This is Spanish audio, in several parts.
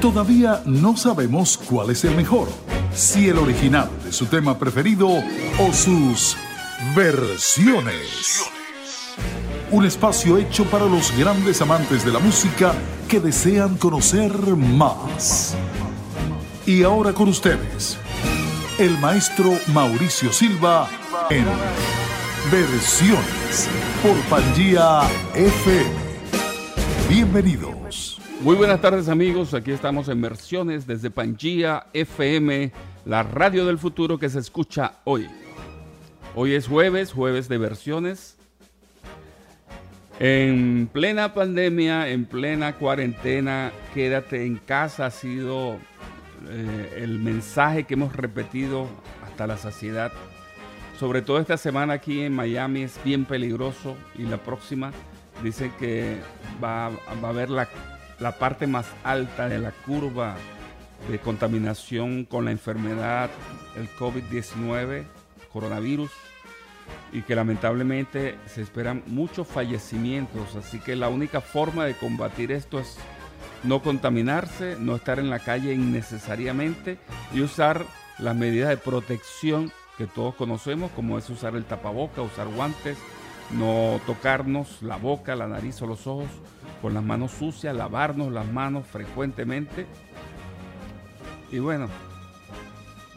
Todavía no sabemos cuál es el mejor, si el original de su tema preferido o sus versiones. Un espacio hecho para los grandes amantes de la música que desean conocer más. Y ahora con ustedes, el maestro Mauricio Silva en Versiones por Pangía FM. Bienvenidos. Muy buenas tardes amigos, aquí estamos en Versiones desde Pangía FM, la radio del futuro que se escucha hoy. Hoy es jueves, jueves de versiones. En plena pandemia, en plena cuarentena, quédate en casa ha sido eh, el mensaje que hemos repetido hasta la saciedad. Sobre todo esta semana aquí en Miami es bien peligroso y la próxima dice que va, va a haber la, la parte más alta de la curva de contaminación con la enfermedad, el COVID-19, coronavirus, y que lamentablemente se esperan muchos fallecimientos. Así que la única forma de combatir esto es no contaminarse, no estar en la calle innecesariamente y usar las medidas de protección que todos conocemos, como es usar el tapaboca, usar guantes, no tocarnos la boca, la nariz o los ojos con las manos sucias, lavarnos las manos frecuentemente. Y bueno,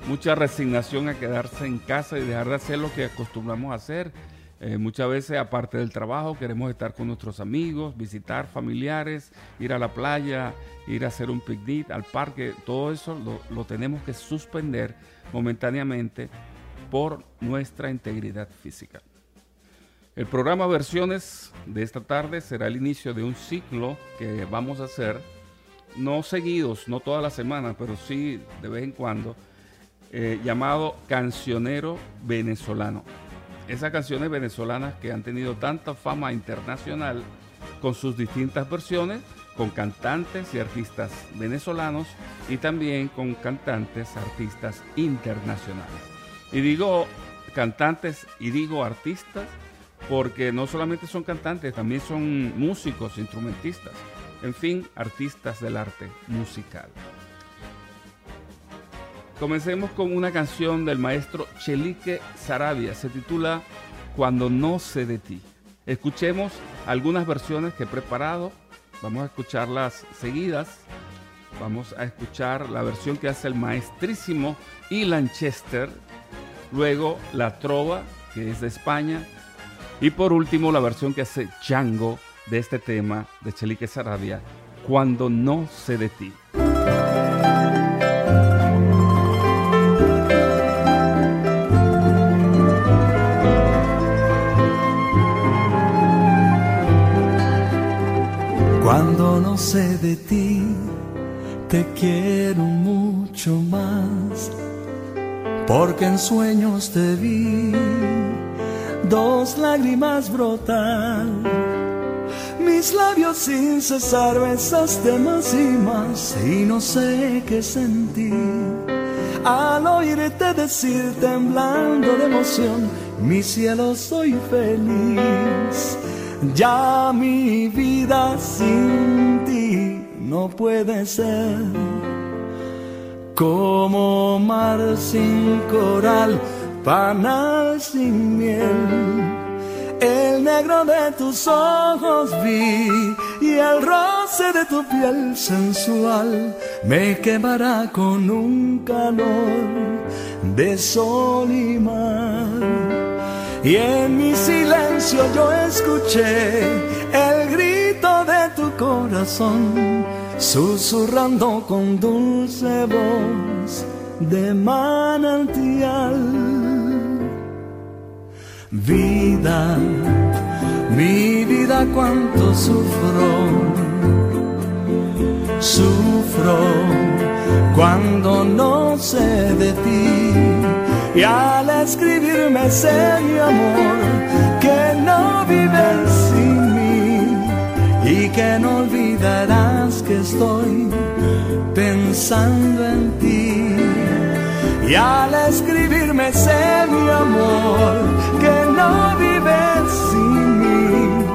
mucha resignación a quedarse en casa y dejar de hacer lo que acostumbramos a hacer. Eh, muchas veces, aparte del trabajo, queremos estar con nuestros amigos, visitar familiares, ir a la playa, ir a hacer un picnic, al parque. Todo eso lo, lo tenemos que suspender momentáneamente por nuestra integridad física. El programa Versiones de esta tarde será el inicio de un ciclo que vamos a hacer, no seguidos, no toda la semana, pero sí de vez en cuando, eh, llamado Cancionero Venezolano. Esas canciones venezolanas que han tenido tanta fama internacional con sus distintas versiones, con cantantes y artistas venezolanos y también con cantantes, artistas internacionales. Y digo cantantes y digo artistas porque no solamente son cantantes, también son músicos, instrumentistas, en fin, artistas del arte musical. Comencemos con una canción del maestro Chelique Sarabia, se titula Cuando no sé de ti. Escuchemos algunas versiones que he preparado, vamos a escucharlas seguidas. Vamos a escuchar la versión que hace el maestrísimo Ilan Chester, luego la trova, que es de España, y por último la versión que hace Django de este tema de Chelique Sarabia, Cuando no sé de ti. Cuando no sé de ti, te quiero mucho más, porque en sueños te vi, dos lágrimas brotan, mis labios sin cesar besaste más y más, y no sé qué sentí. Al oírte decir temblando de emoción, mi cielo soy feliz. Ya mi vida sin ti no puede ser como mar sin coral, sin miel. El negro de tus ojos vi y el roce de tu piel sensual me quemará con un calor de sol y mar. Y en mi silencio yo escuché el grito de tu corazón, susurrando con dulce voz de manantial. Vida, mi vida cuánto sufro, sufro cuando no sé de ti. Y al escribirme sé mi amor que no vives sin mí y que no olvidarás que estoy pensando en ti y al escribirme sé mi amor que no vives sin mí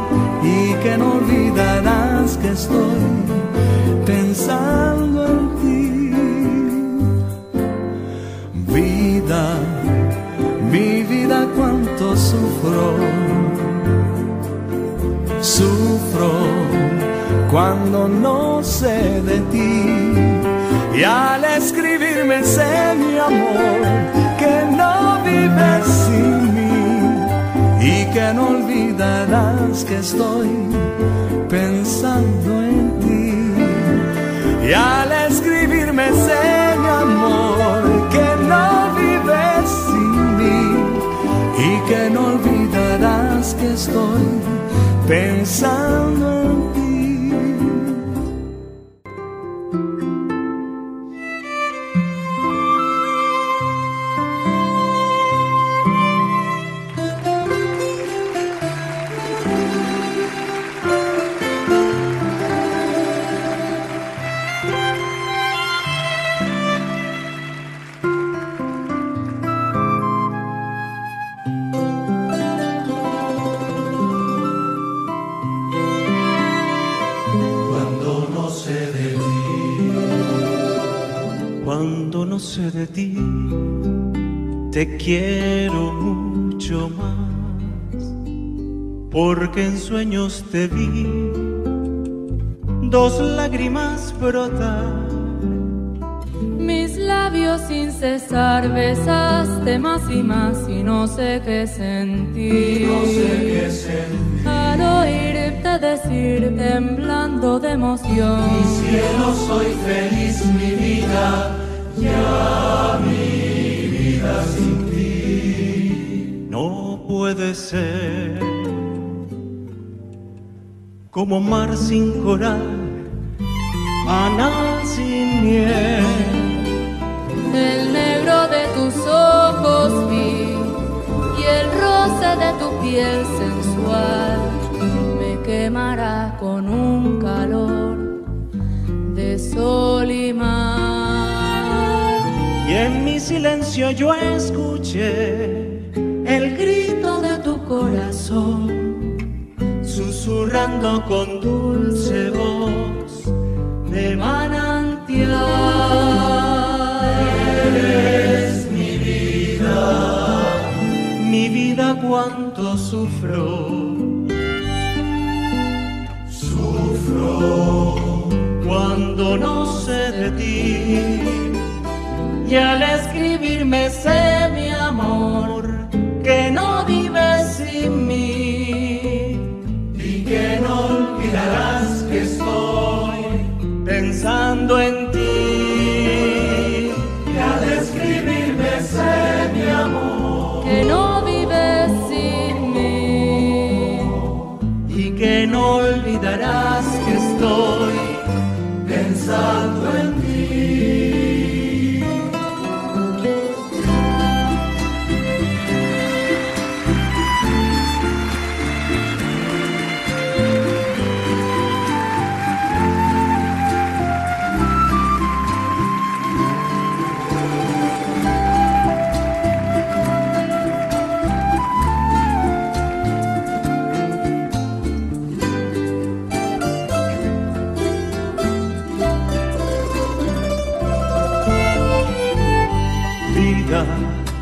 y que no olvidarás que estoy pensando en ti. Vida, mi vida cuánto sufro, sufro cuando no sé de ti y al escribirme sé mi amor que no vives sin mí y que no olvidarás que estoy pensando en ti. Y al escribirme sé mi amor que no vives sin mí y que no olvidarás que estoy pensando en ti. Te quiero mucho más, porque en sueños te vi dos lágrimas brotar. Mis labios sin cesar besaste más y más y no sé qué sentir. No sé qué sentir. Al oírte decir temblando de emoción. Mi cielo soy feliz, mi vida, ya mi sin ti no puede ser. Como mar sin coral, manal sin miel. El negro de tus ojos vi y el roce de tu piel sensual me quemará con un calor de sol mi silencio yo escuché el grito de tu corazón, susurrando con dulce voz de manantial. Eres mi vida, mi vida cuánto sufro. Sufro cuando no sé de ti y al escribirme sé mi amor que no vives sin mí. Y que no olvidarás que estoy pensando en ti. Y al escribirme sé mi amor que no vives sin mí. Y que no olvidarás que estoy pensando te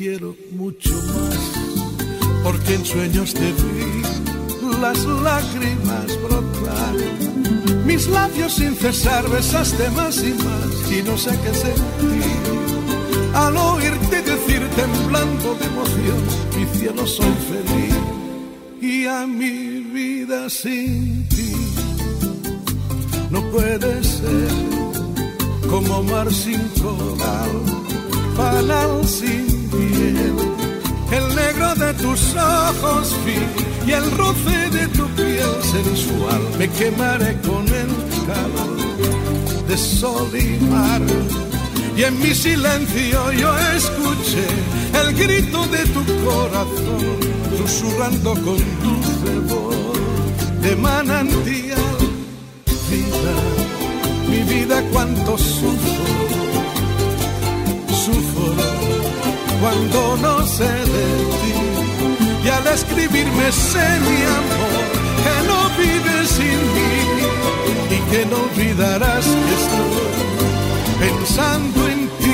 quiero mucho más, porque en sueños te vi las lágrimas brotar. Mis labios sin cesar besaste más y más y no sé qué sentir. Al oírte decir temblando de emoción, mi cielo soy feliz y a mi vida sin ti no puede ser como mar sin coral, panal sin el negro de tus ojos vi y el roce de tu piel sensual. Me quemaré con el calor de sol y mar. Y en mi silencio yo escuché el grito de tu corazón, susurrando con dulce voz de manantial. Vida, mi vida cuánto sufro, sufro cuando no sé de ti y al escribirme sé mi amor, que no vives sin mí y que no olvidarás que estoy pensando en ti.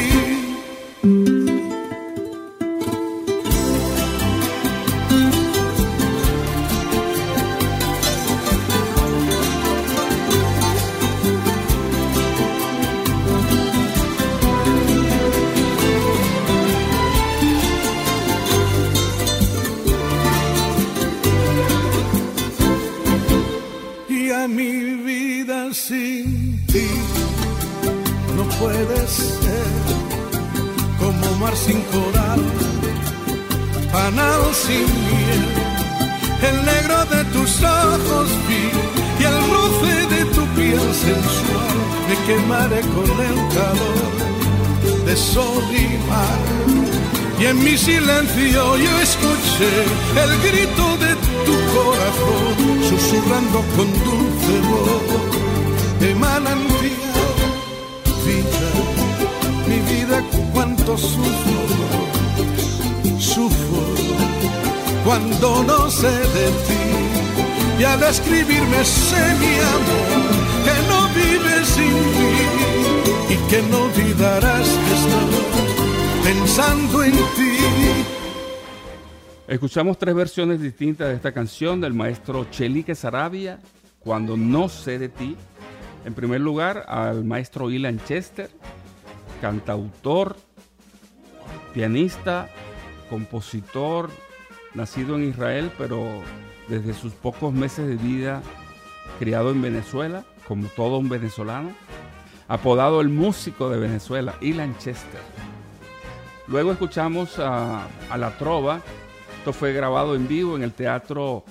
Puede ser como mar sin coral, panal sin miel, el negro de tus ojos vi y el roce de tu piel sensual, me quemaré con el calor de sol y mar. Y en mi silencio yo escuché el grito de tu corazón, susurrando con dulce voz de manantial. Vida, mi vida, cuánto sufro, sufro cuando no sé de ti. Y al escribirme sé mi amor, que no vives sin mí y que no olvidarás que estoy pensando en ti. Escuchamos tres versiones distintas de esta canción del maestro Chelique Sarabia, Cuando no sé de ti. En primer lugar, al maestro Ilan Chester, cantautor, pianista, compositor, nacido en Israel, pero desde sus pocos meses de vida criado en Venezuela, como todo un venezolano, apodado el músico de Venezuela, Ilan Chester. Luego escuchamos a, a La Trova, esto fue grabado en vivo en el Teatro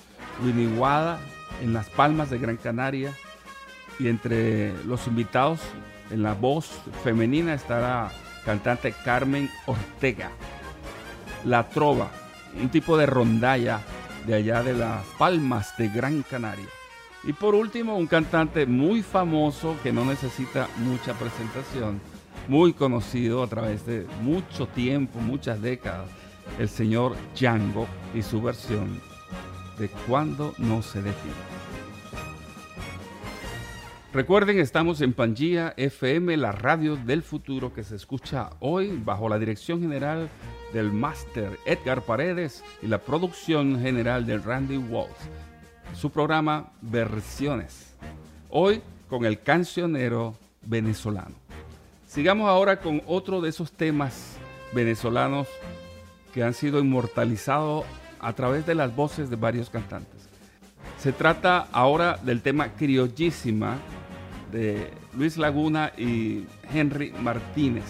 Winiguada, en Las Palmas de Gran Canaria, y entre los invitados en la voz femenina estará cantante Carmen Ortega. La Trova, un tipo de rondalla de allá de las Palmas de Gran Canaria. Y por último, un cantante muy famoso que no necesita mucha presentación, muy conocido a través de mucho tiempo, muchas décadas, el señor Django y su versión de Cuando no se de ti. Recuerden, estamos en Pangía FM, la radio del futuro que se escucha hoy bajo la dirección general del máster Edgar Paredes y la producción general de Randy Walsh. Su programa Versiones. Hoy con el cancionero venezolano. Sigamos ahora con otro de esos temas venezolanos que han sido inmortalizados a través de las voces de varios cantantes. Se trata ahora del tema Criollísima de Luis Laguna y Henry Martínez.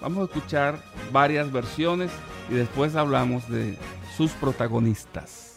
Vamos a escuchar varias versiones y después hablamos de sus protagonistas.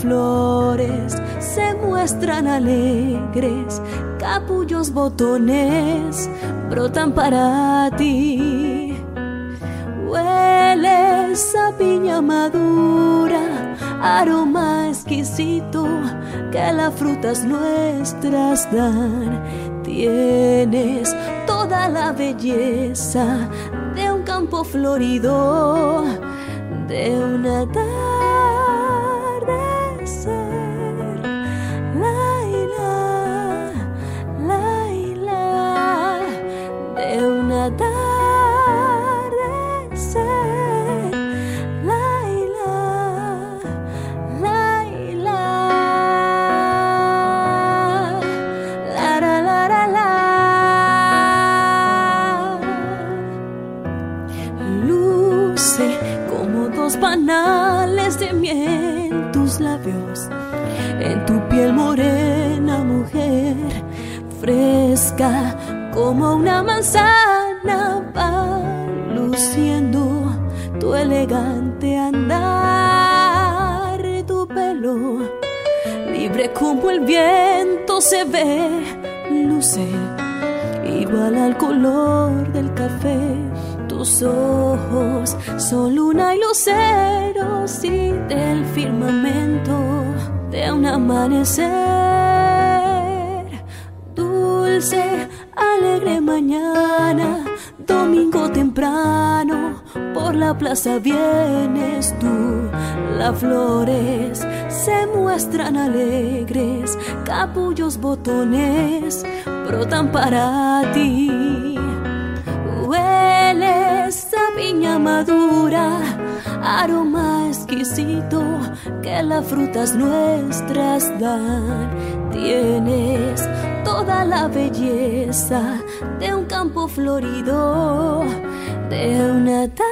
flores se muestran alegres, capullos botones brotan para ti. Hueles a piña madura, aroma exquisito que las frutas nuestras dan. Tienes toda la belleza de un campo florido plaza vienes tú, las flores se muestran alegres, capullos, botones brotan para ti. Hueles a piña madura, aroma exquisito que las frutas nuestras dan. Tienes toda la belleza de un campo florido, de una tarde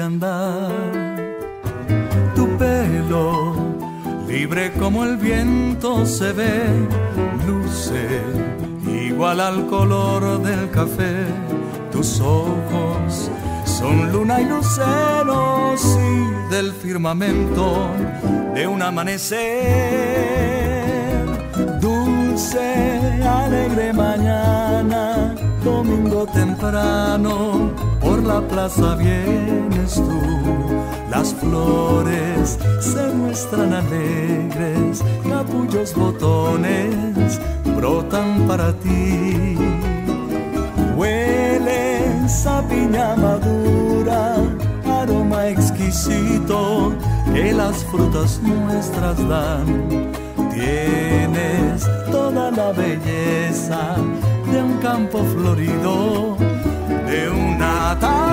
andar. Tu pelo, libre como el viento se ve, luce igual al color del café. Tus ojos son luna y luceros y del firmamento de un amanecer. Dulce, alegre mañana, domingo temprano la plaza vienes tú, las flores se muestran alegres, capullos botones brotan para ti. Hueles a piña madura, aroma exquisito que las frutas nuestras dan. Tienes toda la belleza de un campo florido de una atardecer.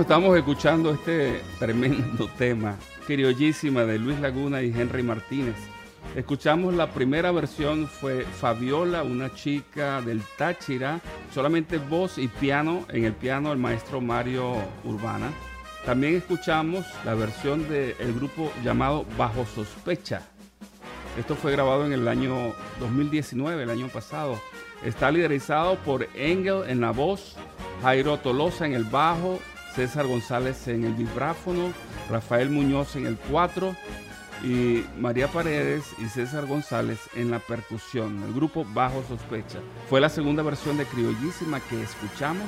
Estamos escuchando este tremendo tema criollísima de Luis Laguna y Henry Martínez. Escuchamos la primera versión, fue Fabiola, una chica del Táchira, solamente voz y piano, en el piano el maestro Mario Urbana. También escuchamos la versión del grupo llamado Bajo Sospecha. Esto fue grabado en el año 2019, el año pasado. Está liderizado por Engel en la voz, Jairo Tolosa en el bajo, César González en el vibráfono, Rafael Muñoz en el 4 y María Paredes y César González en la percusión, el grupo Bajo Sospecha. Fue la segunda versión de Criollísima que escuchamos.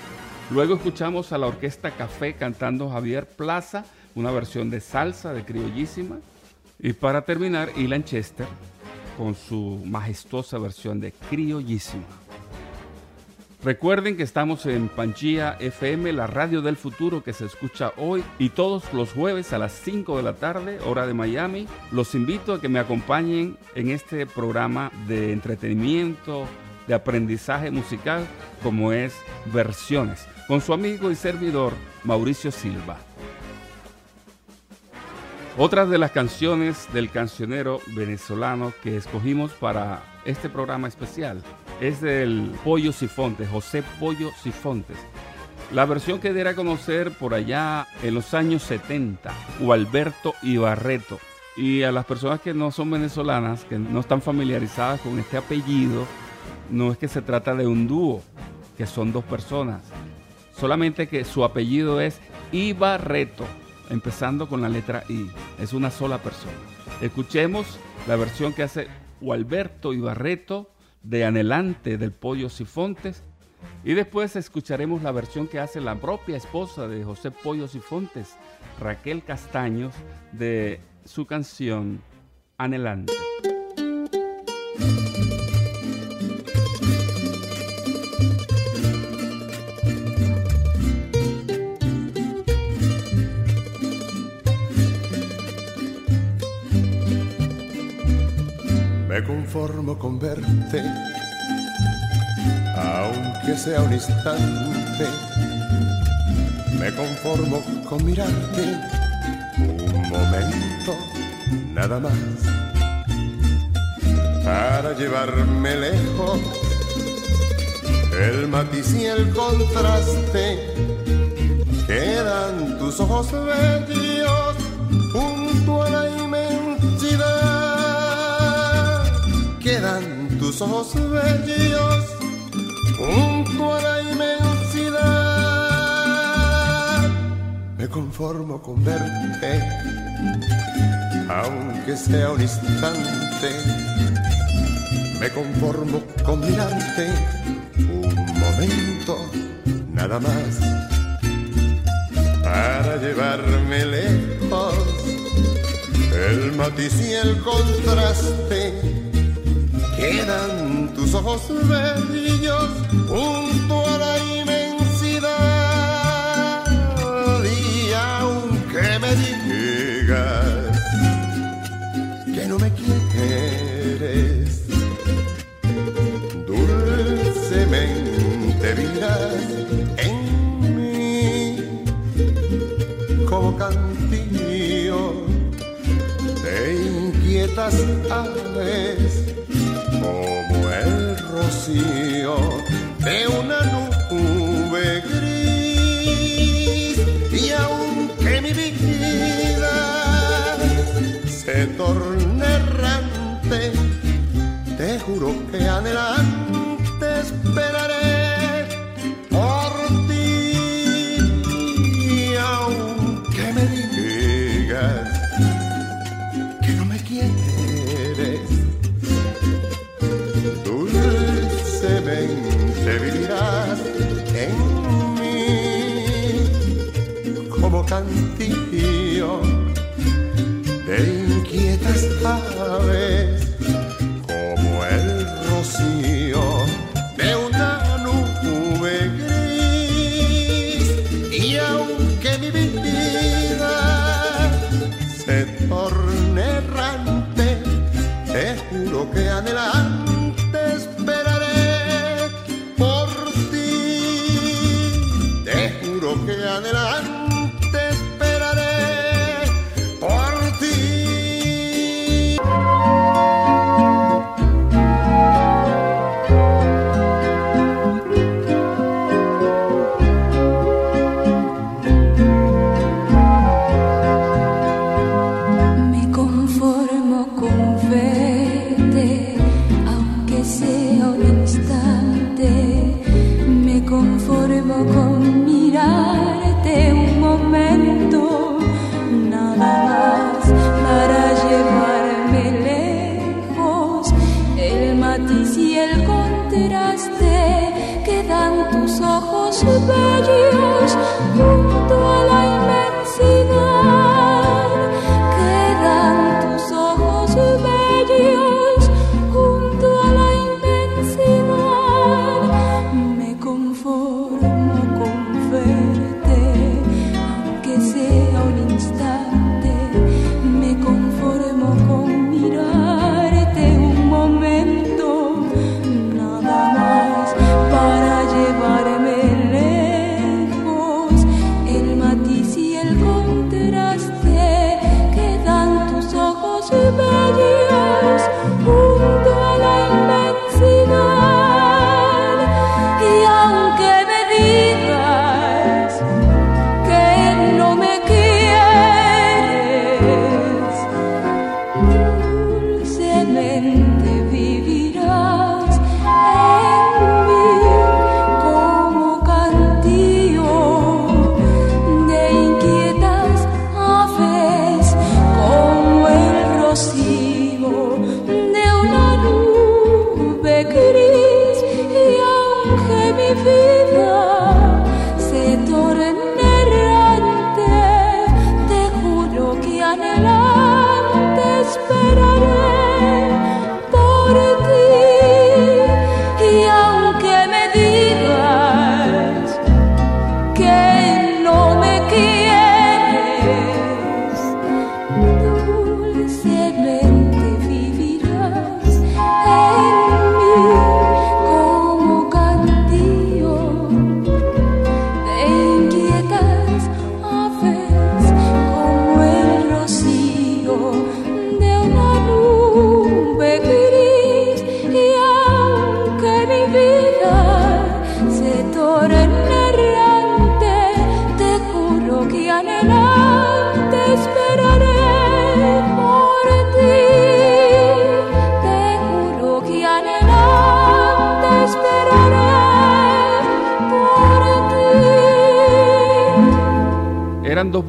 Luego escuchamos a la Orquesta Café cantando Javier Plaza, una versión de salsa de Criollísima. Y para terminar, Ilan Chester con su majestuosa versión de Criollísima. Recuerden que estamos en Panchía FM, la radio del futuro que se escucha hoy y todos los jueves a las 5 de la tarde, hora de Miami. Los invito a que me acompañen en este programa de entretenimiento, de aprendizaje musical, como es Versiones, con su amigo y servidor Mauricio Silva. Otras de las canciones del cancionero venezolano que escogimos para este programa especial es del Pollo Sifontes, José Pollo Sifontes. La versión que diera a conocer por allá en los años 70, Alberto Ibarreto. Y a las personas que no son venezolanas, que no están familiarizadas con este apellido, no es que se trata de un dúo, que son dos personas. Solamente que su apellido es Ibarreto, empezando con la letra I. Es una sola persona. Escuchemos la versión que hace Alberto Ibarreto de Anhelante del Pollo Sifontes. Y después escucharemos la versión que hace la propia esposa de José Pollo Sifontes, Raquel Castaños, de su canción Anhelante. Conformo con verte, aunque sea un instante. Me conformo con mirarte un momento, nada más, para llevarme lejos. El matiz y el contraste quedan tus ojos bellos junto a la quedan tus ojos bellos junto a la inmensidad. Me conformo con verte, aunque sea un instante. Me conformo con mirarte un momento, nada más, para llevarme lejos. El matiz y el contraste quedan tus ojos bellos junto a la inmensidad. Y aunque me digas que no me quieres, dulcemente vivirás en mí como cantillo de inquietas aves como el rocío de una nube gris. Y aunque mi vida se torne errante, te juro que adelante esperaré cantillo de inquietas aves, como el rocío de una nube gris. Y aunque mi vida se torne errante, te juro que adelante esperaré por ti. Te juro que adelante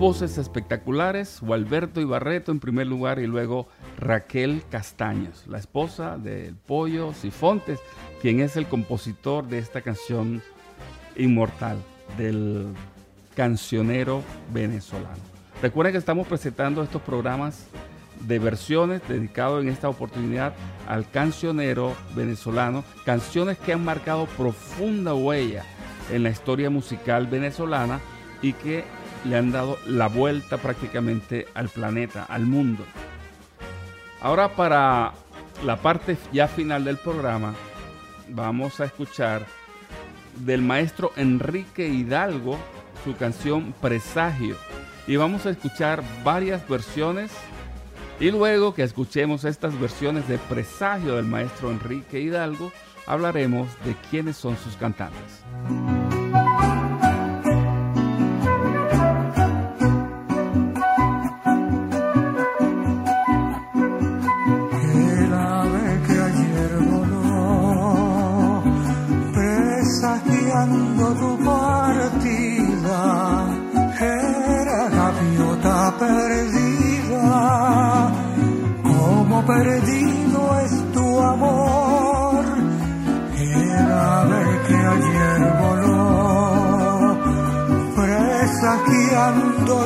voces espectaculares, Gualberto Barreto en primer lugar y luego Raquel Castaños, la esposa del Pollo Sifontes, quien es el compositor de esta canción inmortal del cancionero venezolano. Recuerden que estamos presentando estos programas de versiones dedicados en esta oportunidad al cancionero venezolano, canciones que han marcado profunda huella en la historia musical venezolana y que le han dado la vuelta prácticamente al planeta, al mundo. Ahora para la parte ya final del programa, vamos a escuchar del maestro Enrique Hidalgo su canción Presagio. Y vamos a escuchar varias versiones. Y luego que escuchemos estas versiones de Presagio del maestro Enrique Hidalgo, hablaremos de quiénes son sus cantantes.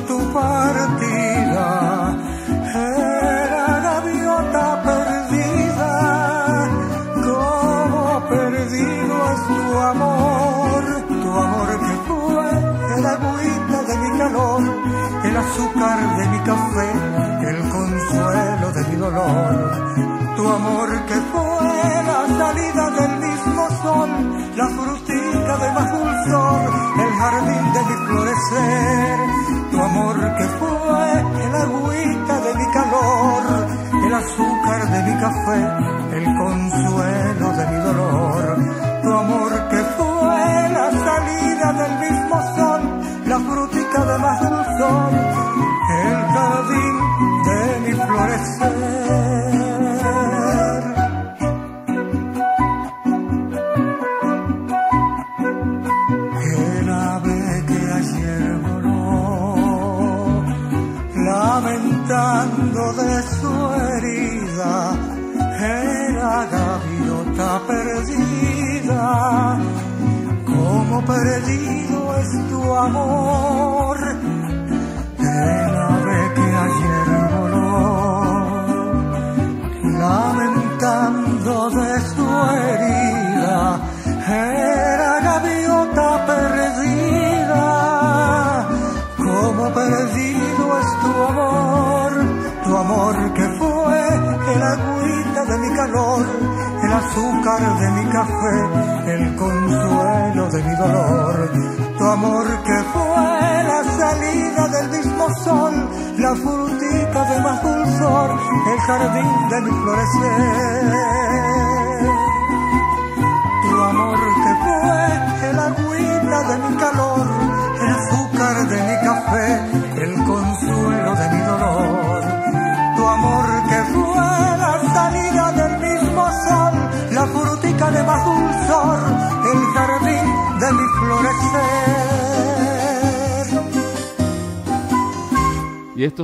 Tu partida. Era gaviota perdida, como perdido es tu amor, tu amor que fue el agüita de mi calor, el azúcar de mi café, consuelo de mi dolor, tu amor que fue la salida del mismo sol, la frutita de más dulzor, el jardín de mi florecer. Tu amor que fue el agüita de mi calor, el azúcar de mi café, el consuelo de mi dolor, tu amor que fue la salida del mismo sol, la frutica de más dulzor,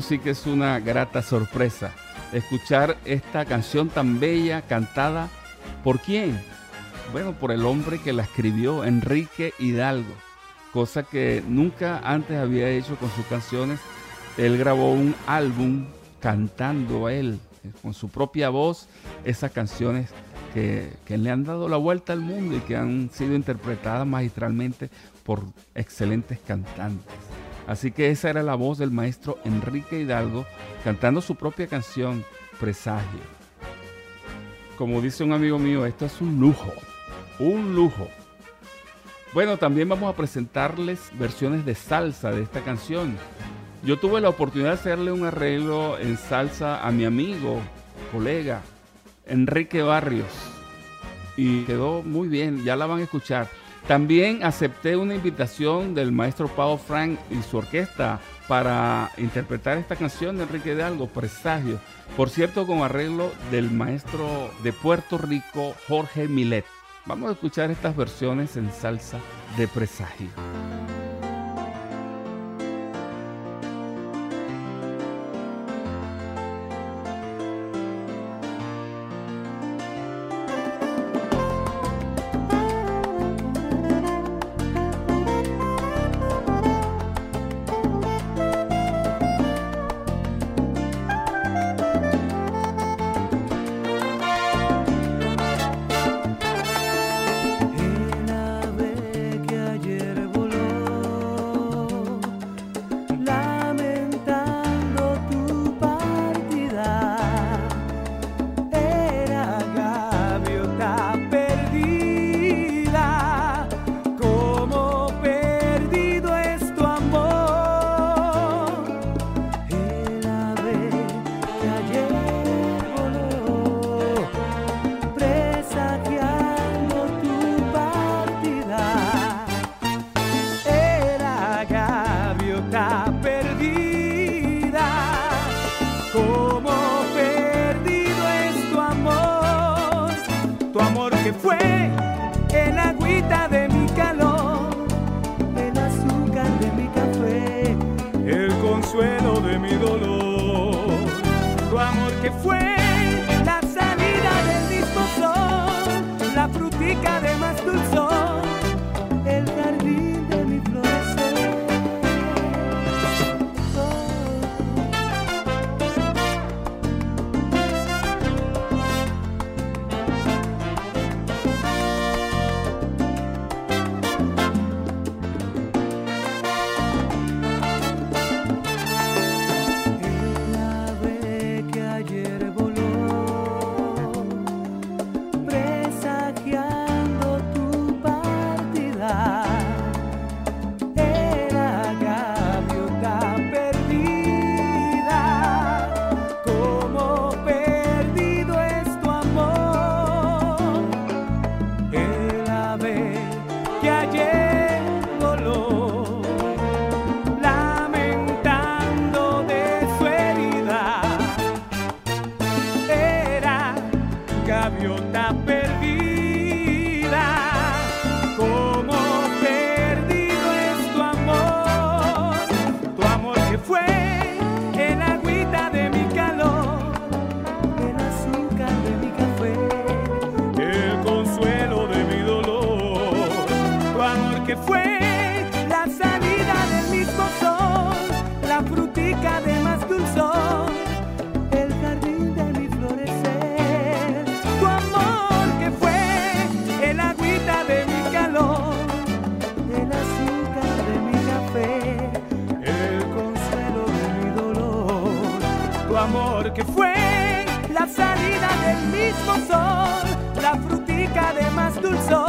sí que es una grata sorpresa, escuchar esta canción tan bella cantada por quién? Bueno, por el hombre que la escribió, Enrique Hidalgo, cosa que nunca antes había hecho con sus canciones. Él grabó un álbum cantando a él, con su propia voz, esas canciones que, que, le han dado la vuelta al mundo y que han sido interpretadas magistralmente por excelentes cantantes. Así que esa era la voz del maestro Enrique Hidalgo cantando su propia canción, Presagio. Como dice un amigo mío, esto es un lujo, un lujo. Bueno, también vamos a presentarles versiones de salsa de esta canción. Yo tuve la oportunidad de hacerle un arreglo en salsa a mi amigo, colega, Enrique Barrios. Y quedó muy bien, ya la van a escuchar. También acepté una invitación del maestro Pau Frank y su orquesta para interpretar esta canción de Enrique Hidalgo, Presagio. Por cierto, con arreglo del maestro de Puerto Rico, Jorge Milet. Vamos a escuchar estas versiones en salsa de Presagio. Mismo sol, la frutica de más dulzor,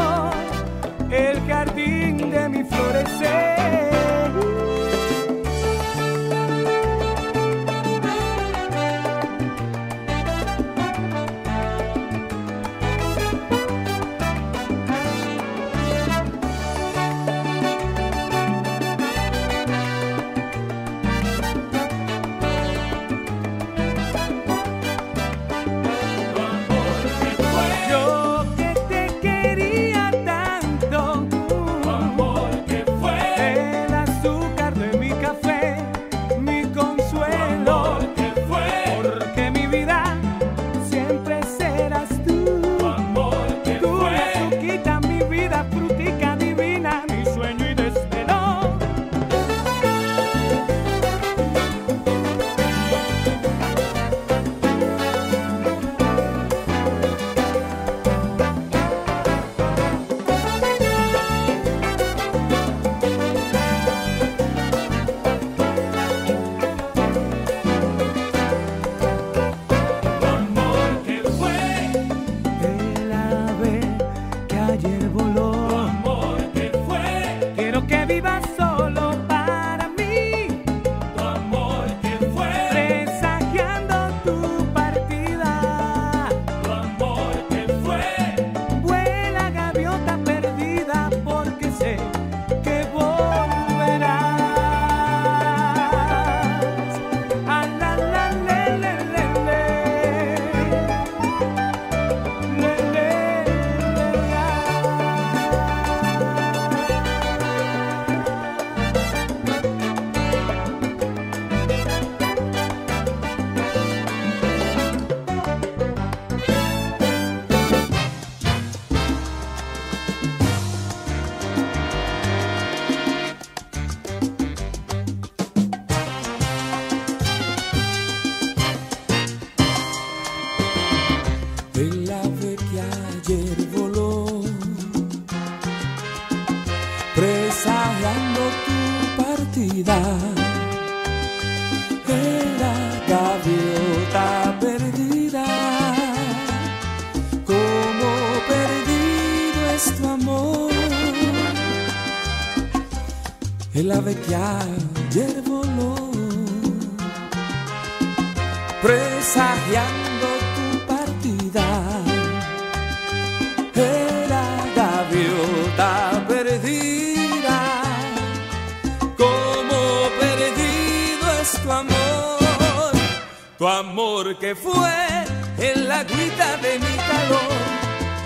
de mi calor,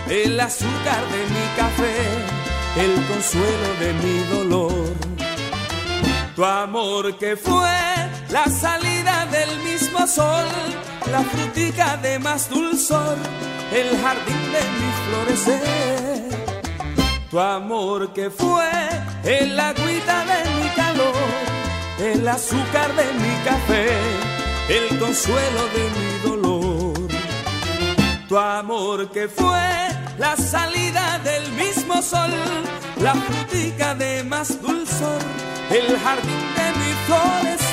el azúcar de mi café, el consuelo de mi dolor. Tu amor que fue la salida del mismo sol, la frutica de más dulzor, el jardín de mi florecer. Tu amor que fue el agüita de mi calor, el azúcar de mi café, el consuelo de mi dolor. Tu amor que fue la salida del mismo sol, la frutica de más dulzor, el jardín de mi florecer.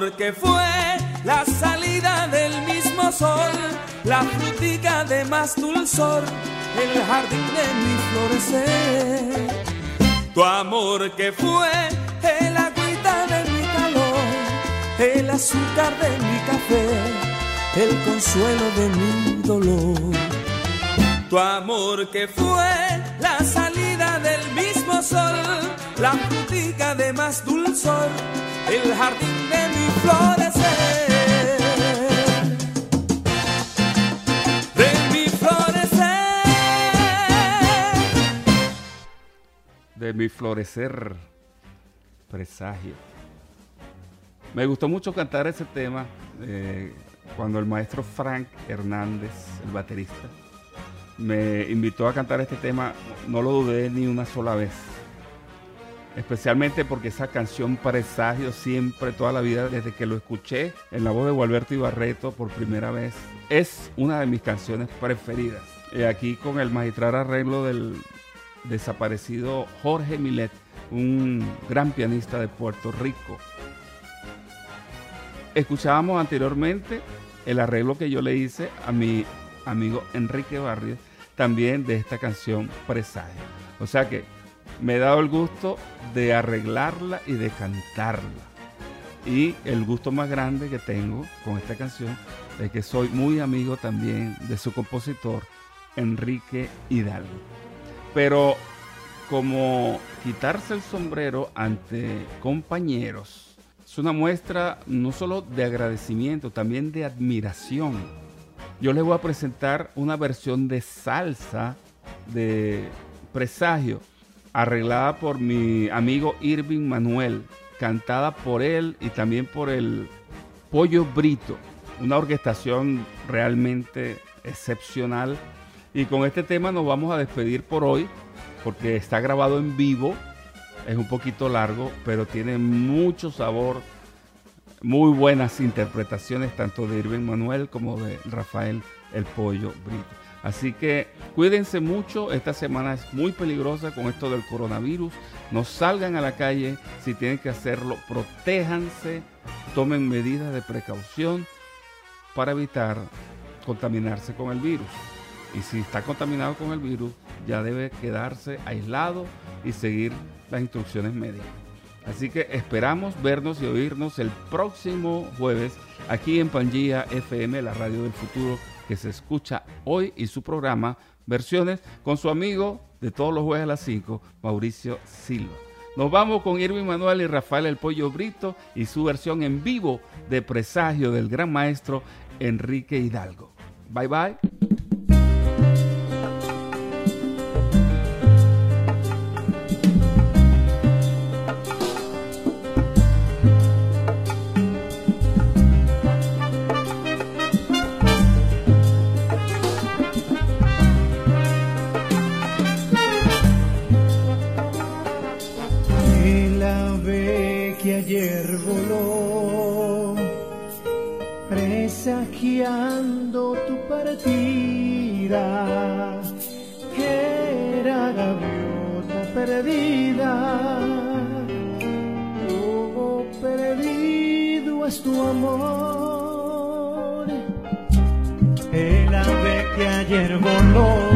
Amor que fue la salida del mismo sol, la frutica de más dulzor, el jardín de mi florecer. Tu amor que fue el agüita de mi calor, el azúcar de mi café, el consuelo de mi dolor. Tu amor que fue la salida del mismo sol, la frutica de más dulzor, el jardín mi florecer. Presagio. Me gustó mucho cantar ese tema eh, cuando el maestro Frank Hernández, el baterista, me invitó a cantar este tema. No lo dudé ni una sola vez. Especialmente porque esa canción Presagio siempre, toda la vida, desde que lo escuché en la voz de Gualberto Ibarreto por primera vez, es una de mis canciones preferidas. Eh, aquí con el magistral arreglo del desaparecido Jorge Milet, un gran pianista de Puerto Rico. Escuchábamos anteriormente el arreglo que yo le hice a mi amigo Enrique Barrios, también de esta canción Presagio. O sea que me he dado el gusto de arreglarla y de cantarla. Y el gusto más grande que tengo con esta canción es que soy muy amigo también de su compositor, Enrique Hidalgo. Pero como quitarse el sombrero ante compañeros es una muestra no solo de agradecimiento, también de admiración. Yo les voy a presentar una versión de salsa de Presagio, arreglada por mi amigo Irving Manuel, cantada por él y también por el Pollo Brito, una orquestación realmente excepcional. Y con este tema nos vamos a despedir por hoy, porque está grabado en vivo, es un poquito largo, pero tiene mucho sabor, muy buenas interpretaciones tanto de Irving Manuel como de Rafael El Pollo Brito. Así que cuídense mucho, esta semana es muy peligrosa con esto del coronavirus, no salgan a la calle, si tienen que hacerlo, protéjanse, tomen medidas de precaución para evitar contaminarse con el virus. Y si está contaminado con el virus, ya debe quedarse aislado y seguir las instrucciones médicas. Así que esperamos vernos y oírnos el próximo jueves aquí en Pangía FM, la radio del futuro que se escucha hoy y su programa Versiones con su amigo de todos los jueves a las 5, Mauricio Silva. Nos vamos con Irving Manuel y Rafael El Pollo Brito y su versión en vivo de Presagio del gran maestro Enrique Hidalgo. Bye bye. Es tu amor. El ave que ayer voló,